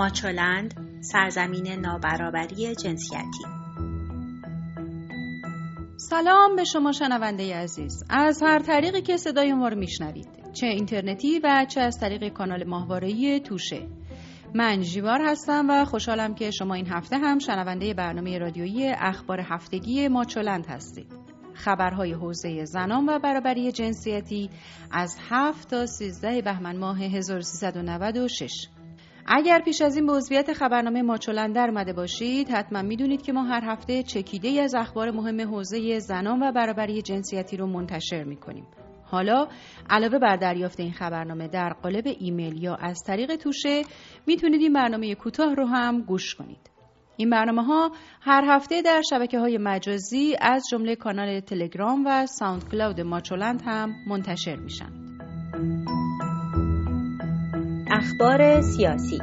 ماچولند سرزمین نابرابری جنسیتی. سلام به شما شنونده عزیز. از هر طریقی که صدای ما رو میشنوید چه اینترنتی و چه از طریق کانال ماهواره‌ای توشه. من جیوار هستم و خوشحالم که شما این هفته هم شنونده برنامه رادیویی اخبار هفتگی ماچولند هستید. خبرهای حوزه زنان و برابری جنسیتی از 7 تا 13 بهمن ماه 1396 اگر پیش از این به عضویت خبرنامه ماچولند درمده باشید حتما می‌دونید که ما هر هفته چکیده از اخبار مهم حوزه زنان و برابری جنسیتی رو منتشر می‌کنیم حالا علاوه بر دریافت این خبرنامه در قالب ایمیل یا از طریق توشه می‌تونید این برنامه کوتاه رو هم گوش کنید این برنامه ها هر هفته در شبکه های مجازی از جمله کانال تلگرام و ساوند کلاود ماچولند هم منتشر میشن. اخبار سیاسی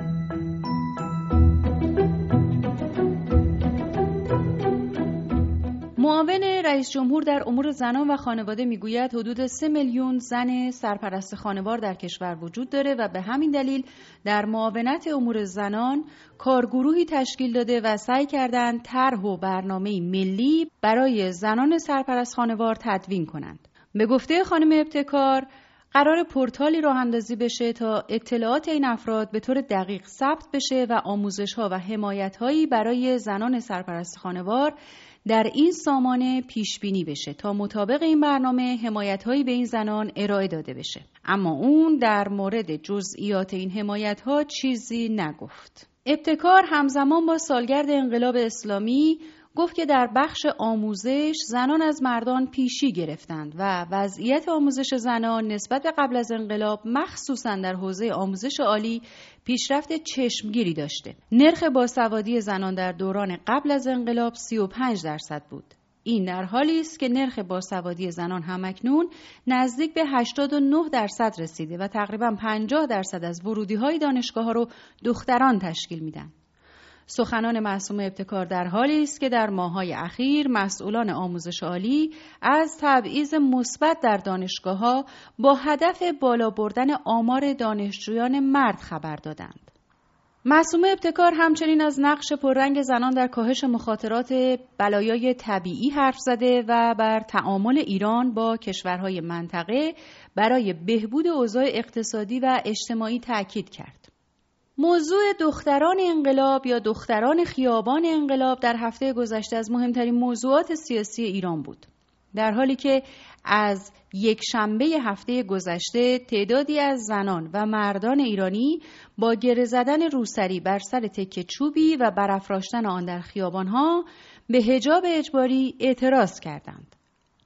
معاون رئیس جمهور در امور زنان و خانواده می‌گوید حدود سه میلیون زن سرپرست خانوار در کشور وجود داره و به همین دلیل در معاونت امور زنان کارگروهی تشکیل داده و سعی کردند طرح و برنامه ملی برای زنان سرپرست خانوار تدوین کنند. به گفته خانم ابتکار قرار پورتالی راه اندازی بشه تا اطلاعات این افراد به طور دقیق ثبت بشه و آموزش ها و حمایت هایی برای زنان سرپرست خانوار در این سامانه پیش بینی بشه تا مطابق این برنامه حمایت هایی به این زنان ارائه داده بشه. اما اون در مورد جزئیات این حمایت ها چیزی نگفت. ابتکار همزمان با سالگرد انقلاب اسلامی گفت که در بخش آموزش زنان از مردان پیشی گرفتند و وضعیت آموزش زنان نسبت به قبل از انقلاب مخصوصا در حوزه آموزش عالی پیشرفت چشمگیری داشته. نرخ باسوادی زنان در دوران قبل از انقلاب 35 درصد بود. این در حالی است که نرخ باسوادی زنان همکنون نزدیک به 89 درصد رسیده و تقریبا 50 درصد از ورودی های دانشگاه ها رو دختران تشکیل میدن. سخنان معصوم ابتکار در حالی است که در ماهای اخیر مسئولان آموزش عالی از تبعیض مثبت در دانشگاه ها با هدف بالا بردن آمار دانشجویان مرد خبر دادند. معصوم ابتکار همچنین از نقش پررنگ زنان در کاهش مخاطرات بلایای طبیعی حرف زده و بر تعامل ایران با کشورهای منطقه برای بهبود اوضاع اقتصادی و اجتماعی تاکید کرد. موضوع دختران انقلاب یا دختران خیابان انقلاب در هفته گذشته از مهمترین موضوعات سیاسی ایران بود. در حالی که از یک شنبه هفته گذشته تعدادی از زنان و مردان ایرانی با گره زدن روسری بر سر تکه چوبی و برافراشتن آن در خیابانها به هجاب اجباری اعتراض کردند.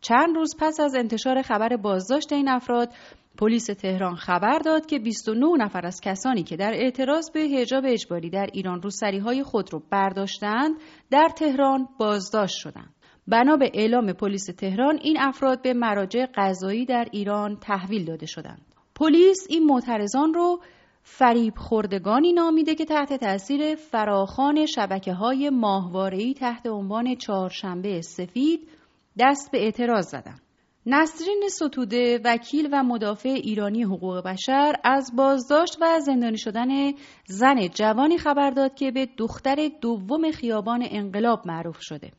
چند روز پس از انتشار خبر بازداشت این افراد پلیس تهران خبر داد که 29 نفر از کسانی که در اعتراض به حجاب اجباری در ایران روسری های خود را برداشتند در تهران بازداشت شدند. بنا به اعلام پلیس تهران این افراد به مراجع قضایی در ایران تحویل داده شدند. پلیس این معترضان رو فریب خوردگانی نامیده که تحت تاثیر فراخان شبکه های ماهواره‌ای تحت عنوان چهارشنبه سفید دست به اعتراض زدند. نسرین ستوده وکیل و مدافع ایرانی حقوق بشر از بازداشت و زندانی شدن زن جوانی خبر داد که به دختر دوم خیابان انقلاب معروف شده.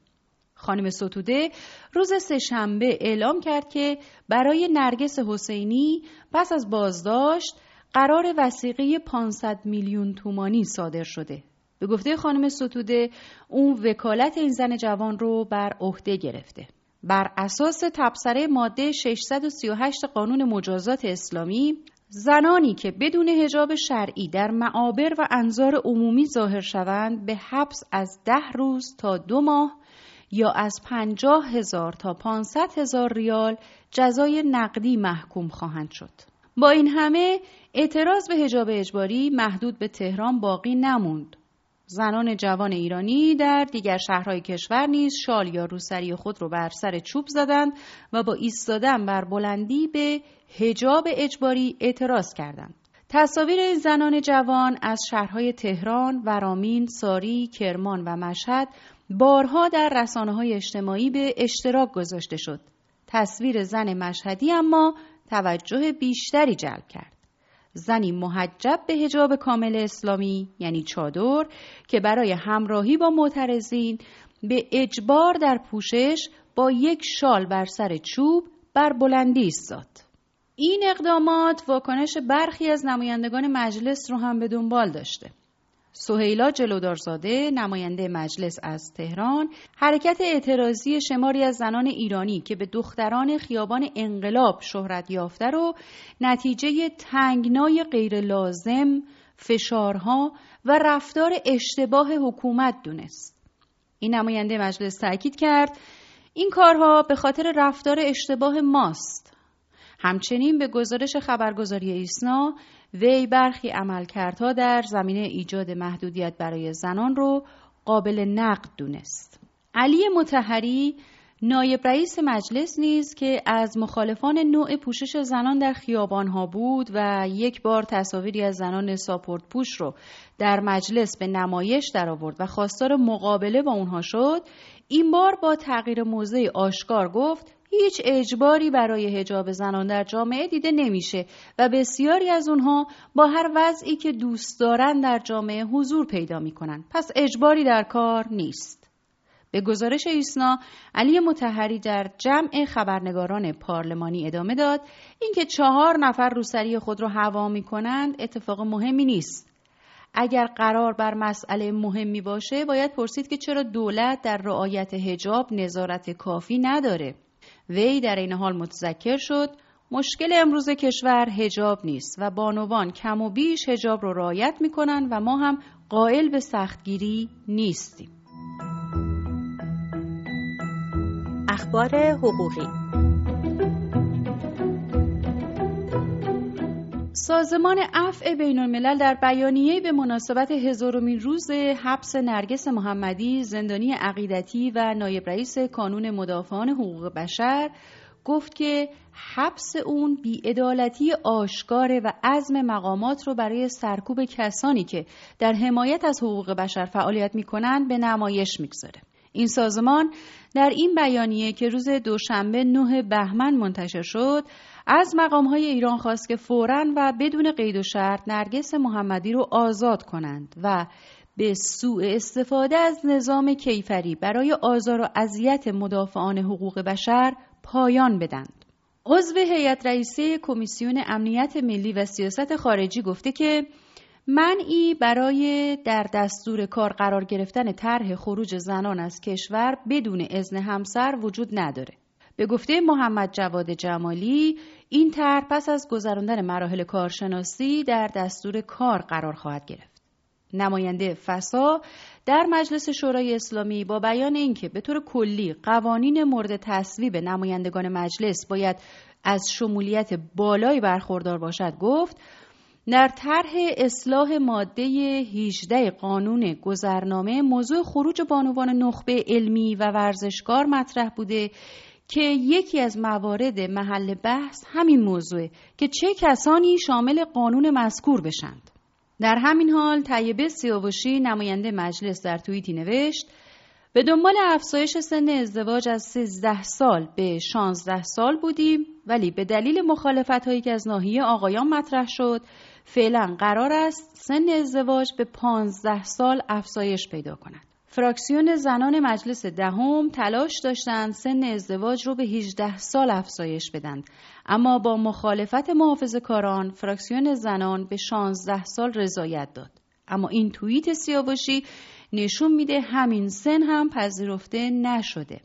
خانم ستوده روز سهشنبه اعلام کرد که برای نرگس حسینی پس از بازداشت قرار وسیقه 500 میلیون تومانی صادر شده. به گفته خانم ستوده اون وکالت این زن جوان رو بر عهده گرفته. بر اساس تبصره ماده 638 قانون مجازات اسلامی زنانی که بدون هجاب شرعی در معابر و انظار عمومی ظاهر شوند به حبس از ده روز تا دو ماه یا از پنجاه هزار تا پانصد هزار ریال جزای نقدی محکوم خواهند شد. با این همه اعتراض به هجاب اجباری محدود به تهران باقی نموند زنان جوان ایرانی در دیگر شهرهای کشور نیز شال یا روسری خود را بر سر چوب زدند و با ایستادن بر بلندی به هجاب اجباری اعتراض کردند. تصاویر این زنان جوان از شهرهای تهران، ورامین، ساری، کرمان و مشهد بارها در رسانه های اجتماعی به اشتراک گذاشته شد. تصویر زن مشهدی اما توجه بیشتری جلب کرد. زنی محجب به هجاب کامل اسلامی یعنی چادر که برای همراهی با معترضین به اجبار در پوشش با یک شال بر سر چوب بر بلندی ایستاد. این اقدامات واکنش برخی از نمایندگان مجلس رو هم به دنبال داشته. سهیلا جلودارزاده نماینده مجلس از تهران حرکت اعتراضی شماری از زنان ایرانی که به دختران خیابان انقلاب شهرت یافته رو نتیجه تنگنای غیر لازم، فشارها و رفتار اشتباه حکومت دونست. این نماینده مجلس تاکید کرد این کارها به خاطر رفتار اشتباه ماست. همچنین به گزارش خبرگزاری ایسنا وی برخی عملکردها در زمینه ایجاد محدودیت برای زنان رو قابل نقد دونست. علی متحری نایب رئیس مجلس نیز که از مخالفان نوع پوشش زنان در خیابان ها بود و یک بار تصاویری از زنان ساپورت پوش رو در مجلس به نمایش درآورد و خواستار مقابله با اونها شد این بار با تغییر موضع آشکار گفت هیچ اجباری برای هجاب زنان در جامعه دیده نمیشه و بسیاری از اونها با هر وضعی که دوست دارن در جامعه حضور پیدا می‌کنن. پس اجباری در کار نیست. به گزارش ایسنا علی متحری در جمع خبرنگاران پارلمانی ادامه داد. اینکه چهار نفر روسری خود را هوا می کنند اتفاق مهمی نیست. اگر قرار بر مسئله مهمی باشه باید پرسید که چرا دولت در رعایت هجاب نظارت کافی نداره. وی در این حال متذکر شد مشکل امروز کشور هجاب نیست و بانوان کم و بیش هجاب رو رعایت می‌کنن و ما هم قائل به سختگیری نیستیم. اخبار حقوقی سازمان عفع بین الملل در بیانیه به مناسبت هزارمین روز حبس نرگس محمدی زندانی عقیدتی و نایب رئیس کانون مدافعان حقوق بشر گفت که حبس اون بیعدالتی آشکاره و عزم مقامات رو برای سرکوب کسانی که در حمایت از حقوق بشر فعالیت می‌کنند به نمایش می‌گذاره. این سازمان در این بیانیه که روز دوشنبه نه بهمن منتشر شد از مقام های ایران خواست که فوراً و بدون قید و شرط نرگس محمدی رو آزاد کنند و به سوء استفاده از نظام کیفری برای آزار و اذیت مدافعان حقوق بشر پایان بدند. عضو هیئت رئیسه کمیسیون امنیت ملی و سیاست خارجی گفته که منعی برای در دستور کار قرار گرفتن طرح خروج زنان از کشور بدون اذن همسر وجود نداره. به گفته محمد جواد جمالی این طرح پس از گذراندن مراحل کارشناسی در دستور کار قرار خواهد گرفت. نماینده فسا در مجلس شورای اسلامی با بیان اینکه به طور کلی قوانین مورد تصویب نمایندگان مجلس باید از شمولیت بالایی برخوردار باشد گفت در طرح اصلاح ماده 18 قانون گذرنامه موضوع خروج بانوان نخبه علمی و ورزشکار مطرح بوده که یکی از موارد محل بحث همین موضوعه که چه کسانی شامل قانون مذکور بشند. در همین حال طیبه سیاوشی نماینده مجلس در توییتی نوشت به دنبال افزایش سن ازدواج از 13 سال به 16 سال بودیم ولی به دلیل مخالفت هایی که از ناحیه آقایان مطرح شد فعلا قرار است سن ازدواج به 15 سال افزایش پیدا کند. فراکسیون زنان مجلس دهم تلاش داشتند سن ازدواج رو به 18 سال افزایش بدند. اما با مخالفت محافظ کاران فراکسیون زنان به 16 سال رضایت داد. اما این توییت سیاوشی نشون میده همین سن هم پذیرفته نشده.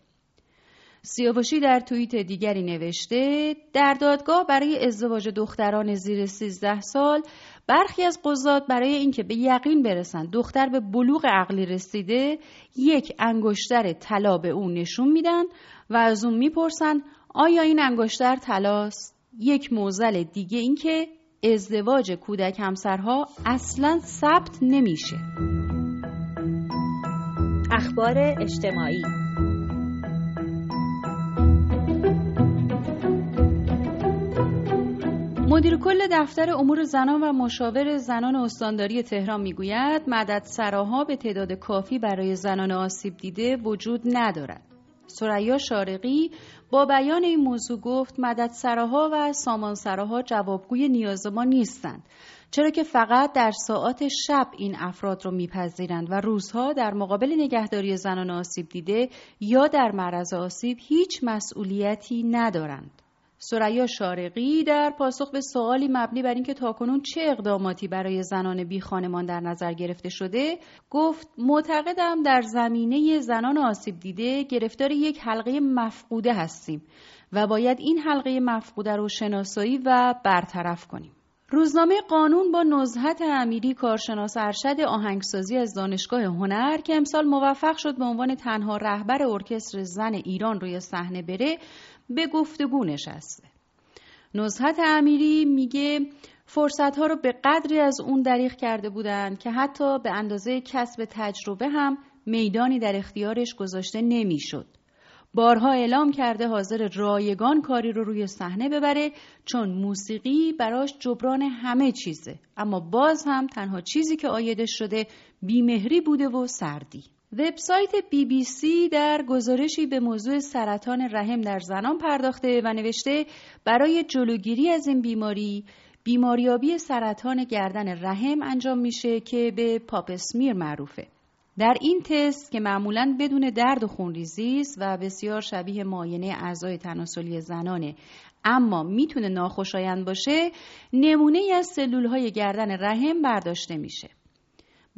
سیاوشی در توییت دیگری نوشته در دادگاه برای ازدواج دختران زیر 13 سال برخی از قضات برای اینکه به یقین برسند دختر به بلوغ عقلی رسیده یک انگشتر طلا به اون نشون میدن و از اون می‌پرسن آیا این انگشتر طلاست؟ یک موزل دیگه اینکه ازدواج کودک همسرها اصلا ثبت نمیشه. اخبار اجتماعی مدیر کل دفتر امور زنان و مشاور زنان استانداری تهران می‌گوید مدد سراها به تعداد کافی برای زنان آسیب دیده وجود ندارد. سریا شارقی با بیان این موضوع گفت مدد سراها و سامان سراها جوابگوی نیاز ما نیستند چرا که فقط در ساعات شب این افراد رو میپذیرند و روزها در مقابل نگهداری زنان آسیب دیده یا در معرض آسیب هیچ مسئولیتی ندارند. سریا شارقی در پاسخ به سوالی مبنی بر اینکه تاکنون چه اقداماتی برای زنان بی خانمان در نظر گرفته شده گفت معتقدم در زمینه زنان آسیب دیده گرفتار یک حلقه مفقوده هستیم و باید این حلقه مفقوده رو شناسایی و برطرف کنیم. روزنامه قانون با نزهت امیری کارشناس ارشد آهنگسازی از دانشگاه هنر که امسال موفق شد به عنوان تنها رهبر ارکستر زن ایران روی صحنه بره به گفتگو نشسته. نزهت امیری میگه فرصت ها رو به قدری از اون دریغ کرده بودند که حتی به اندازه کسب تجربه هم میدانی در اختیارش گذاشته نمی‌شد. بارها اعلام کرده حاضر رایگان کاری رو روی صحنه ببره چون موسیقی براش جبران همه چیزه اما باز هم تنها چیزی که آیدش شده بیمهری بوده و سردی وبسایت بی بی سی در گزارشی به موضوع سرطان رحم در زنان پرداخته و نوشته برای جلوگیری از این بیماری بیماریابی سرطان گردن رحم انجام میشه که به پاپسمیر معروفه. در این تست که معمولا بدون درد و خونریزی است و بسیار شبیه معاینه اعضای تناسلی زنانه اما می‌تونه ناخوشایند باشه نمونه از سلول های گردن رحم برداشته میشه.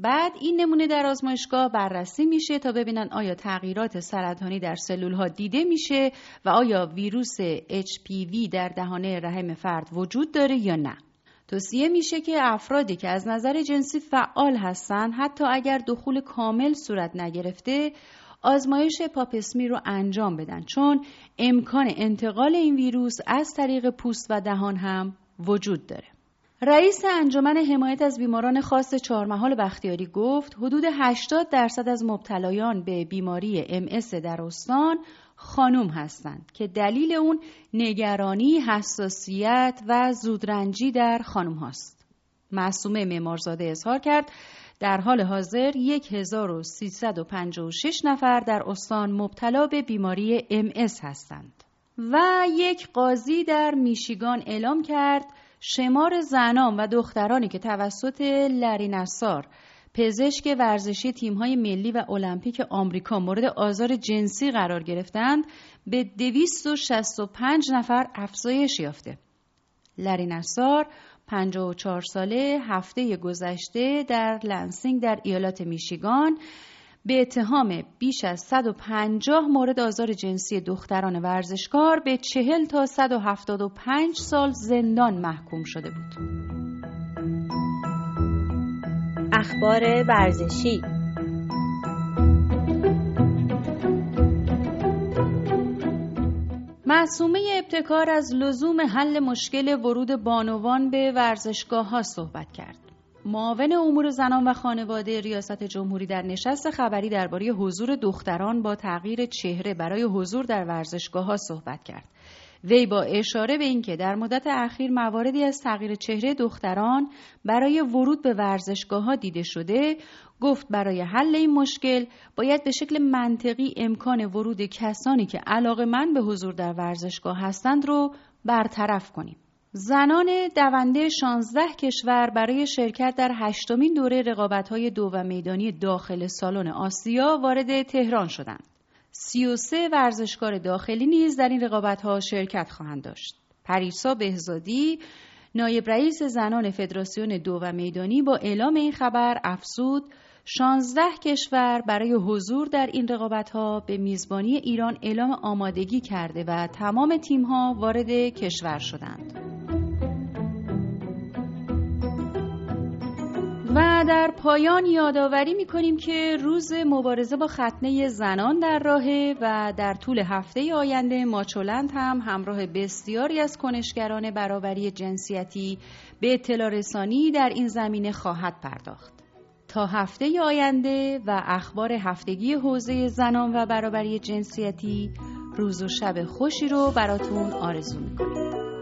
بعد این نمونه در آزمایشگاه بررسی میشه تا ببینن آیا تغییرات سرطانی در سلول ها دیده میشه و آیا ویروس HPV در دهانه رحم فرد وجود داره یا نه توصیه میشه که افرادی که از نظر جنسی فعال هستند حتی اگر دخول کامل صورت نگرفته آزمایش پاپسمی رو انجام بدن چون امکان انتقال این ویروس از طریق پوست و دهان هم وجود داره. رئیس انجمن حمایت از بیماران خاص چهارمحال بختیاری گفت حدود 80 درصد از مبتلایان به بیماری ام در استان خانوم هستند که دلیل اون نگرانی، حساسیت و زودرنجی در خانوم هاست. معصومه معمارزاده اظهار کرد در حال حاضر 1356 نفر در استان مبتلا به بیماری ام هستند. و یک قاضی در میشیگان اعلام کرد شمار زنان و دخترانی که توسط لری نصار پزشک ورزشی تیم‌های ملی و المپیک آمریکا مورد آزار جنسی قرار گرفتند به 265 نفر افزایش یافته. لری نصار 54 ساله هفته گذشته در لنسینگ در ایالت میشیگان به اتهام بیش از 150 مورد آزار جنسی دختران ورزشکار به 40 تا 175 سال زندان محکوم شده بود. اخبار ورزشی معصومه ابتکار از لزوم حل مشکل ورود بانوان به ورزشگاه ها صحبت کرد. معاون امور زنان و خانواده ریاست جمهوری در نشست خبری درباره حضور دختران با تغییر چهره برای حضور در ورزشگاه ها صحبت کرد. وی با اشاره به اینکه در مدت اخیر مواردی از تغییر چهره دختران برای ورود به ورزشگاه ها دیده شده گفت برای حل این مشکل باید به شکل منطقی امکان ورود کسانی که علاقه من به حضور در ورزشگاه هستند رو برطرف کنیم. زنان دونده 16 کشور برای شرکت در هشتمین دوره رقابت‌های دو و میدانی داخل سالن آسیا وارد تهران شدند. 33 ورزشکار داخلی نیز در این رقابت ها شرکت خواهند داشت. پریسا بهزادی نایب رئیس زنان فدراسیون دو و میدانی با اعلام این خبر افزود 16 کشور برای حضور در این رقابت ها به میزبانی ایران اعلام آمادگی کرده و تمام تیم ها وارد کشور شدند. و در پایان یادآوری می‌کنیم که روز مبارزه با ختنه زنان در راهه و در طول هفته آینده ماچولند هم همراه بسیاری از کنشگران برابری جنسیتی به اطلاع رسانی در این زمینه خواهد پرداخت. تا هفته آینده و اخبار هفتگی حوزه زنان و برابری جنسیتی روز و شب خوشی رو براتون آرزو می‌کنیم.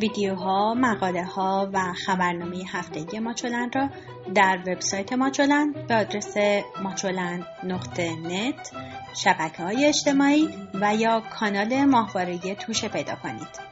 ویدیوها، مقاله ها و خبرنامه هفتگی ماچولند را در وبسایت ماچولند به آدرس ماچولند نقطه شبکه های اجتماعی و یا کانال ماهواره توشه پیدا کنید.